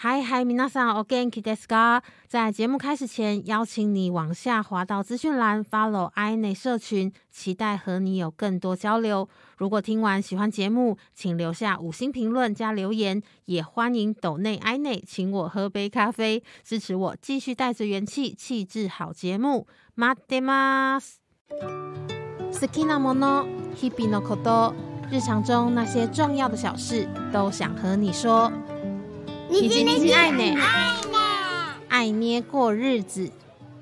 嗨嗨，皆さんお元気ですか？在节目开始前，邀请你往下滑到资讯栏，follow i 内社群，期待和你有更多交流。如果听完喜欢节目，请留下五星评论加留言，也欢迎抖内 i 内请我喝杯咖啡，支持我继续带着元气，气质好节目。待ってます。好きなもの、日々のこと、日常中那些重要的小事，都想和你说。 你今天爱呢？爱捏过日子。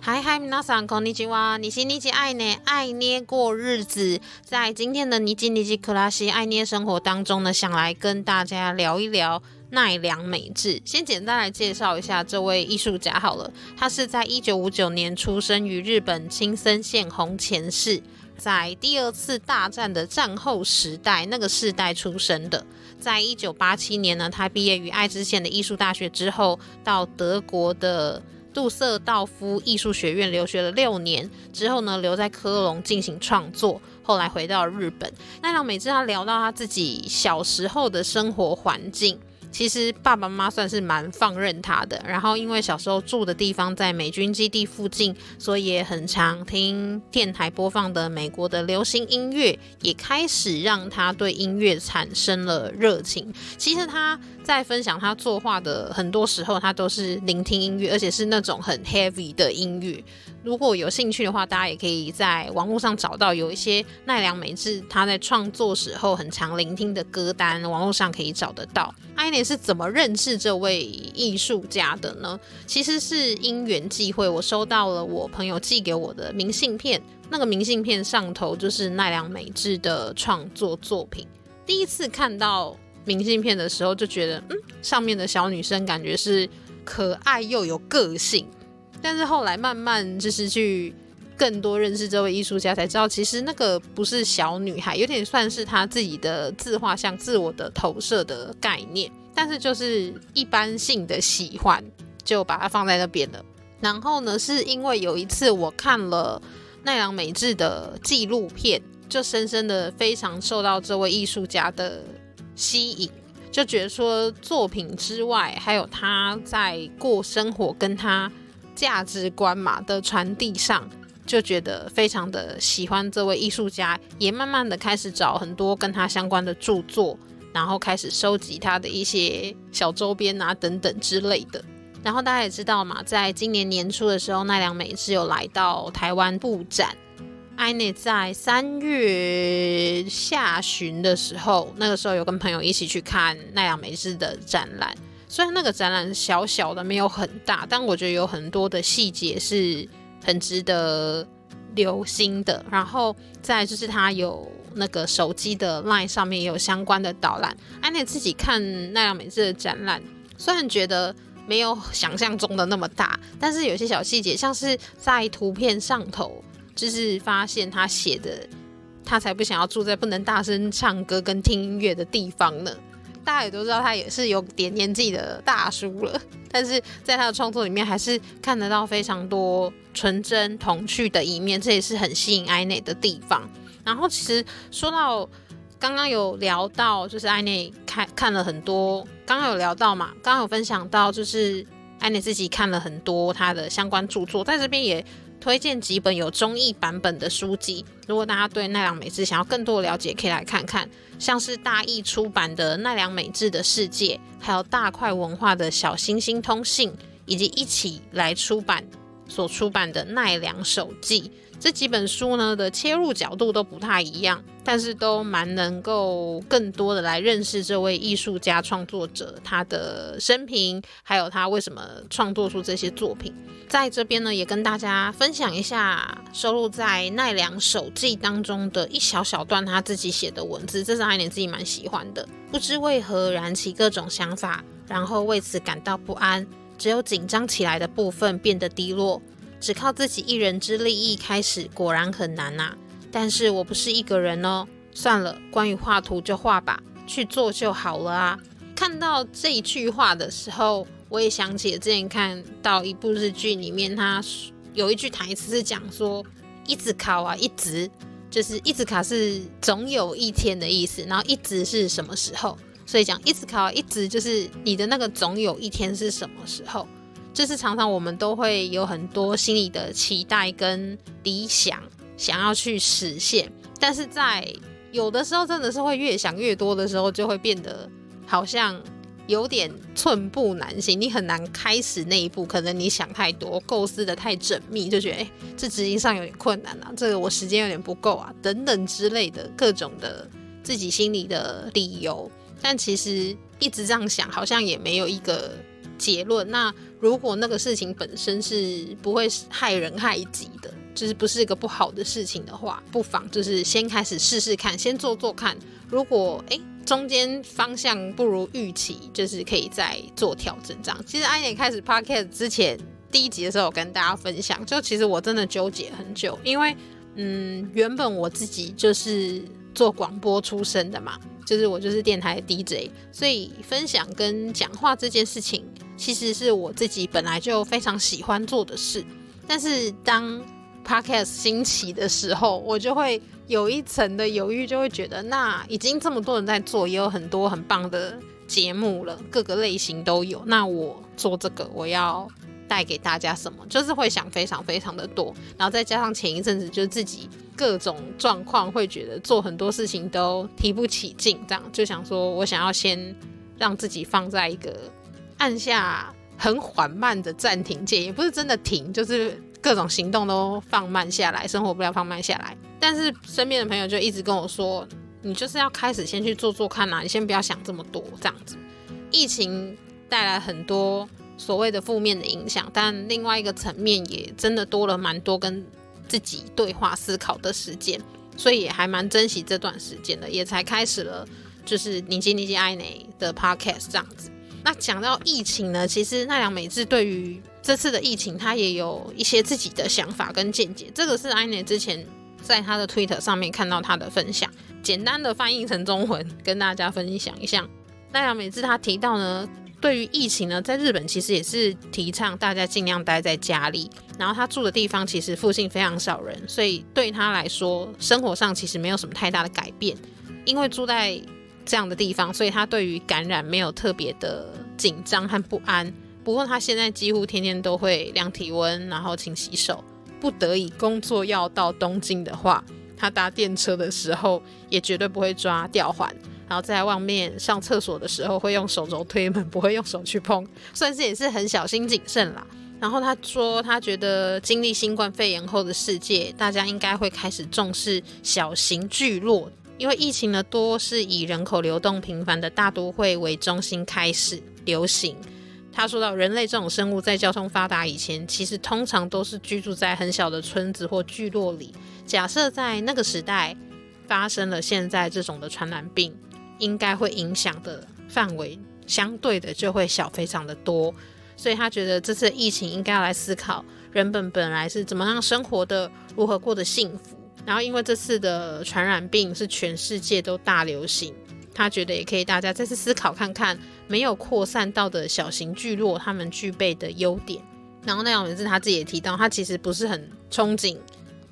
嗨嗨，皆さんこんにちは。你今天爱呢？爱捏过日子。在今天的尼基尼基克拉西爱捏生活当中呢，想来跟大家聊一聊奈良美智。先简单来介绍一下这位艺术家好了。他是在一九五九年出生于日本青森县红前市， 在第二次大战的战后时代那个世代出生的。在一九八七年呢，他毕业于爱知县的艺术大学之后，到德国的杜瑟道夫艺术学院留学了六年，之后呢，留在科隆进行创作，后来回到日本。奈良美智他聊到他自己小时候的生活环境。其实爸爸妈妈算是蛮放任他的，然后因为小时候住的地方在美军基地附近，所以也很常听电台播放的美国的流行音乐，也开始让他对音乐产生了热情。其实他在分享他作画的很多时候，他都是聆听音乐，而且是那种很 heavy 的音乐。如果有兴趣的话，大家也可以在网络上找到有一些奈良美智他在创作时候很常聆听的歌单，网络上可以找得到。艾莲是怎么认识这位艺术家的呢？其实是因缘际会，我收到了我朋友寄给我的明信片，那个明信片上头就是奈良美智的创作作品。第一次看到明信片的时候，就觉得嗯，上面的小女生感觉是可爱又有个性。但是后来慢慢就是去更多认识这位艺术家，才知道其实那个不是小女孩，有点算是他自己的自画像、自我的投射的概念。但是就是一般性的喜欢，就把它放在那边了。然后呢，是因为有一次我看了奈良美智的纪录片，就深深的非常受到这位艺术家的吸引，就觉得说作品之外，还有他在过生活跟他。价值观嘛的传递上，就觉得非常的喜欢这位艺术家，也慢慢的开始找很多跟他相关的著作，然后开始收集他的一些小周边啊等等之类的。然后大家也知道嘛，在今年年初的时候，奈良美智有来到台湾布展。艾内在三月下旬的时候，那个时候有跟朋友一起去看奈良美智的展览。虽然那个展览小小的，没有很大，但我觉得有很多的细节是很值得留心的。然后再就是他有那个手机的 LINE 上面也有相关的导览。安妮自己看奈良美智的展览，虽然觉得没有想象中的那么大，但是有些小细节，像是在图片上头，就是发现他写的，他才不想要住在不能大声唱歌跟听音乐的地方呢。大家也都知道，他也是有点年纪的大叔了，但是在他的创作里面，还是看得到非常多纯真童趣的一面，这也是很吸引艾内的地方。然后，其实说到刚刚有聊到，就是艾内看看了很多，刚刚有聊到嘛，刚刚有分享到，就是艾内自己看了很多他的相关著作，在这边也。推荐几本有中译版本的书籍，如果大家对奈良美智想要更多的了解，可以来看看，像是大译出版的《奈良美智的世界》，还有大块文化的小星星通信，以及一起来出版所出版的《奈良手记》。这几本书呢的切入角度都不太一样，但是都蛮能够更多的来认识这位艺术家创作者他的生平，还有他为什么创作出这些作品。在这边呢，也跟大家分享一下收录在奈良手记当中的一小小段他自己写的文字，这是爱莲自己蛮喜欢的。不知为何燃起各种想法，然后为此感到不安，只有紧张起来的部分变得低落。只靠自己一人之力一开始果然很难呐，但是我不是一个人哦。算了，关于画图就画吧，去做就好了啊。看到这一句话的时候，我也想起了之前看到一部日剧里面，他有一句台词是讲说“一直考啊，一直就是一直卡是总有一天的意思，然后一直是什么时候？所以讲一直考，一直就是你的那个总有一天是什么时候？就是常常我们都会有很多心里的期待跟理想，想要去实现，但是在有的时候真的是会越想越多的时候，就会变得好像有点寸步难行，你很难开始那一步。可能你想太多，构思的太缜密，就觉得哎，这执行上有点困难啊，这个我时间有点不够啊，等等之类的各种的自己心里的理由。但其实一直这样想，好像也没有一个结论。那如果那个事情本身是不会害人害己的。就是不是一个不好的事情的话，不妨就是先开始试试看，先做做看。如果诶中间方向不如预期，就是可以再做调整。这样，其实安妮开始 podcast 之前第一集的时候，跟大家分享，就其实我真的纠结很久，因为嗯，原本我自己就是做广播出身的嘛，就是我就是电台 DJ，所以分享跟讲话这件事情，其实是我自己本来就非常喜欢做的事，但是当 Podcast 兴起的时候，我就会有一层的犹豫，就会觉得那已经这么多人在做，也有很多很棒的节目了，各个类型都有。那我做这个，我要带给大家什么？就是会想非常非常的多，然后再加上前一阵子就自己各种状况，会觉得做很多事情都提不起劲，这样就想说我想要先让自己放在一个按下很缓慢的暂停键，也不是真的停，就是。各种行动都放慢下来，生活不要放慢下来。但是身边的朋友就一直跟我说：“你就是要开始先去做做看呐，你先不要想这么多。”这样子，疫情带来很多所谓的负面的影响，但另外一个层面也真的多了蛮多跟自己对话思考的时间，所以也还蛮珍惜这段时间的，也才开始了就是你记你记爱你的 podcast 这样子。那讲到疫情呢，其实奈良美智对于这次的疫情，他也有一些自己的想法跟见解。这个是安妮之前在他的 Twitter 上面看到他的分享，简单的翻译成中文跟大家分享一下。奈良美智他提到呢，对于疫情呢，在日本其实也是提倡大家尽量待在家里。然后他住的地方其实附近非常少人，所以对他来说，生活上其实没有什么太大的改变。因为住在这样的地方，所以他对于感染没有特别的紧张和不安。不过他现在几乎天天都会量体温，然后勤洗手。不得已工作要到东京的话，他搭电车的时候也绝对不会抓吊环。然后在外面上厕所的时候会用手肘推门，不会用手去碰，算是也是很小心谨慎啦。然后他说，他觉得经历新冠肺炎后的世界，大家应该会开始重视小型聚落，因为疫情呢多是以人口流动频繁的大都会为中心开始流行。他说到，人类这种生物在交通发达以前，其实通常都是居住在很小的村子或聚落里。假设在那个时代发生了现在这种的传染病，应该会影响的范围相对的就会小非常的多。所以他觉得这次疫情应该要来思考，人本本来是怎么样生活的，如何过得幸福。然后因为这次的传染病是全世界都大流行。他觉得也可以，大家再次思考看看，没有扩散到的小型聚落，他们具备的优点。然后那样也是他自己也提到，他其实不是很憧憬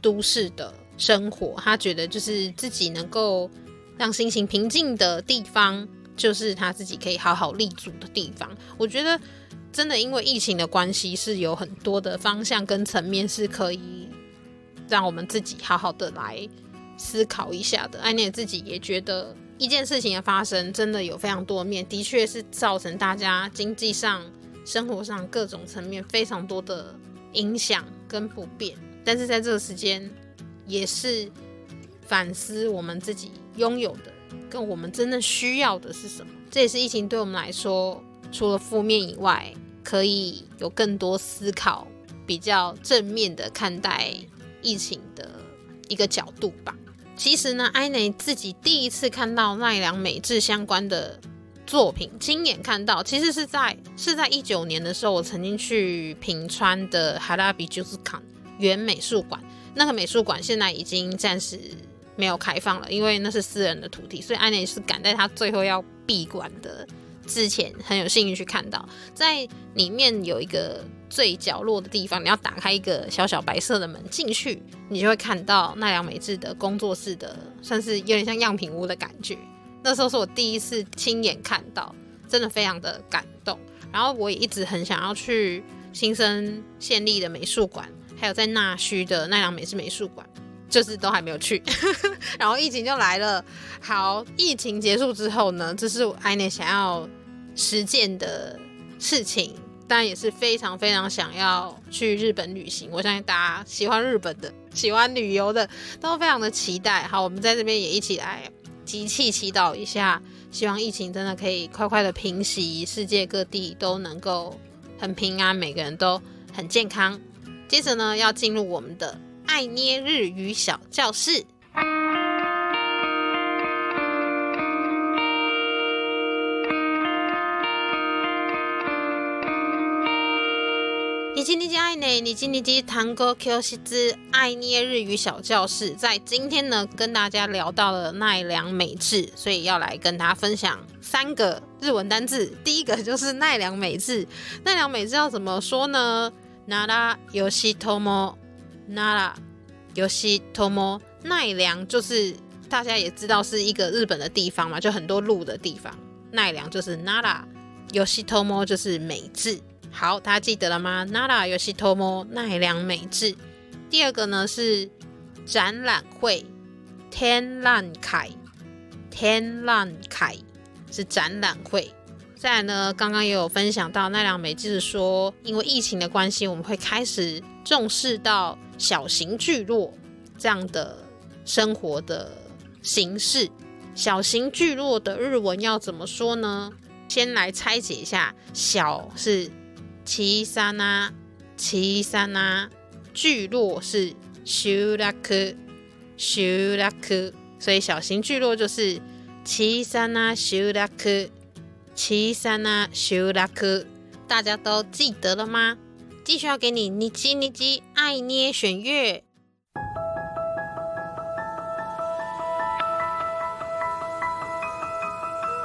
都市的生活，他觉得就是自己能够让心情平静的地方，就是他自己可以好好立足的地方。我觉得真的因为疫情的关系，是有很多的方向跟层面是可以让我们自己好好的来思考一下的。安妮自己也觉得。一件事情的发生，真的有非常多面，的确是造成大家经济上、生活上各种层面非常多的影响跟不便。但是在这个时间，也是反思我们自己拥有的，跟我们真正需要的是什么。这也是疫情对我们来说，除了负面以外，可以有更多思考、比较正面的看待疫情的一个角度吧。其实呢，艾内自己第一次看到奈良美智相关的作品，亲眼看到，其实是在是在一九年的时候，我曾经去平川的哈拉比朱斯康原美术馆。那个美术馆现在已经暂时没有开放了，因为那是私人的土地，所以艾内是赶在他最后要闭馆的之前，很有幸运去看到，在里面有一个。最角落的地方，你要打开一个小小白色的门进去，你就会看到奈良美智的工作室的，算是有点像样品屋的感觉。那时候是我第一次亲眼看到，真的非常的感动。然后我也一直很想要去新生县立的美术馆，还有在纳须的奈良美智美术馆，就是都还没有去。然后疫情就来了。好，疫情结束之后呢，这是艾内想要实践的事情。当然也是非常非常想要去日本旅行，我相信大家喜欢日本的、喜欢旅游的都非常的期待。好，我们在这边也一起来集气祈祷一下，希望疫情真的可以快快的平息，世界各地都能够很平安，每个人都很健康。接着呢，要进入我们的爱捏日语小教室。今天爱呢？你今天谈过 Q 西之爱捏日语小教室，在今天呢，跟大家聊到了奈良美智，所以要来跟大家分享三个日文单字。第一个就是奈良美智，奈良美智要怎么说呢？Nara Yoshitomo，Nara Yoshitomo，奈良就是大家也知道是一个日本的地方嘛，就很多路的地方。奈良就是 Nara Yoshitomo，就是美智。好，大家记得了吗？Nara 游戏偷摸奈良美智。第二个呢是展览会，天覧会，天覧会是展览会。再来呢，刚刚也有分享到奈良美智说，因为疫情的关系，我们会开始重视到小型聚落这样的生活的形式。小型聚落的日文要怎么说呢？先来拆解一下，小是。七三啊，七三啊，聚落是修拉克，修拉克，所以小型聚落就是七三啊，修拉克，七三啊，修拉克，大家都记得了吗？继续要给你，你记你记，爱捏选乐。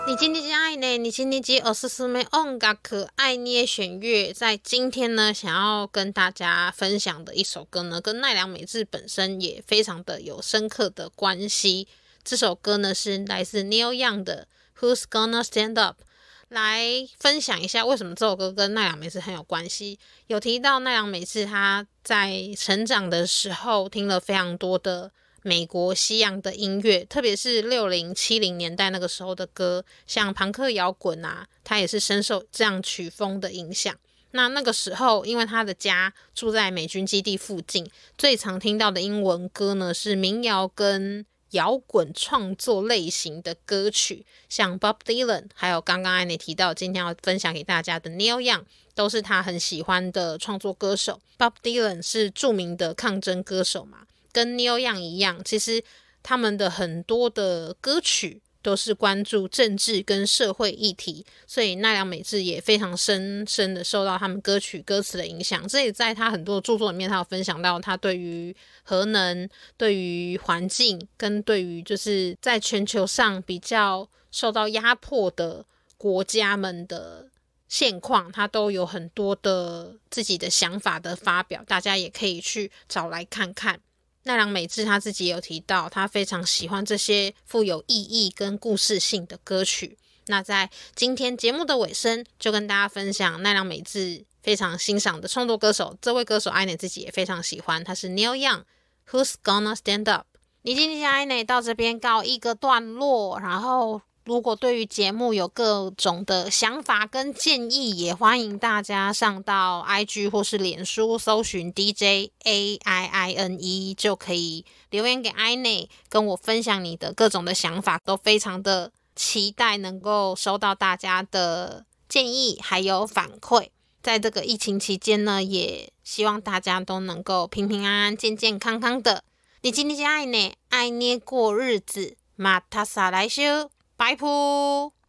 你今天爱呢？你今天接二十四枚音乐可爱捏选乐，在今天呢，想要跟大家分享的一首歌呢，跟奈良美智本身也非常的有深刻的关系。这首歌呢是来自 Neil Young 的《Who's Gonna Stand Up》，来分享一下为什么这首歌跟奈良美智很有关系。有提到奈良美智他在成长的时候听了非常多的。美国西洋的音乐，特别是六零七零年代那个时候的歌，像朋克摇滚啊，他也是深受这样曲风的影响。那那个时候，因为他的家住在美军基地附近，最常听到的英文歌呢是民谣跟摇滚创作类型的歌曲，像 Bob Dylan，还有刚刚艾妮提到今天要分享给大家的 Neil Young，都是他很喜欢的创作歌手。Bob Dylan 是著名的抗争歌手嘛。跟 Neil Young 一样，其实他们的很多的歌曲都是关注政治跟社会议题，所以奈良美智也非常深深的受到他们歌曲歌词的影响。这也在他很多著作里面，他有分享到他对于核能、对于环境跟对于就是在全球上比较受到压迫的国家们的现况，他都有很多的自己的想法的发表。大家也可以去找来看看。奈良美智他自己也有提到，他非常喜欢这些富有意义跟故事性的歌曲。那在今天节目的尾声，就跟大家分享奈良美智非常欣赏的创作歌手。这位歌手艾妮自己也非常喜欢，他是 Neil Young。Who's gonna stand up？你今天艾妮到这边告一个段落，然后。如果对于节目有各种的想法跟建议，也欢迎大家上到 IG 或是脸书搜寻 DJ A I I N E，就可以留言给 i 内跟我分享你的各种的想法，都非常的期待能够收到大家的建议还有反馈。在这个疫情期间呢，也希望大家都能够平平安安、健健康康的。你今天是爱呢？爱捏过日子，马塔萨来修。拜拜。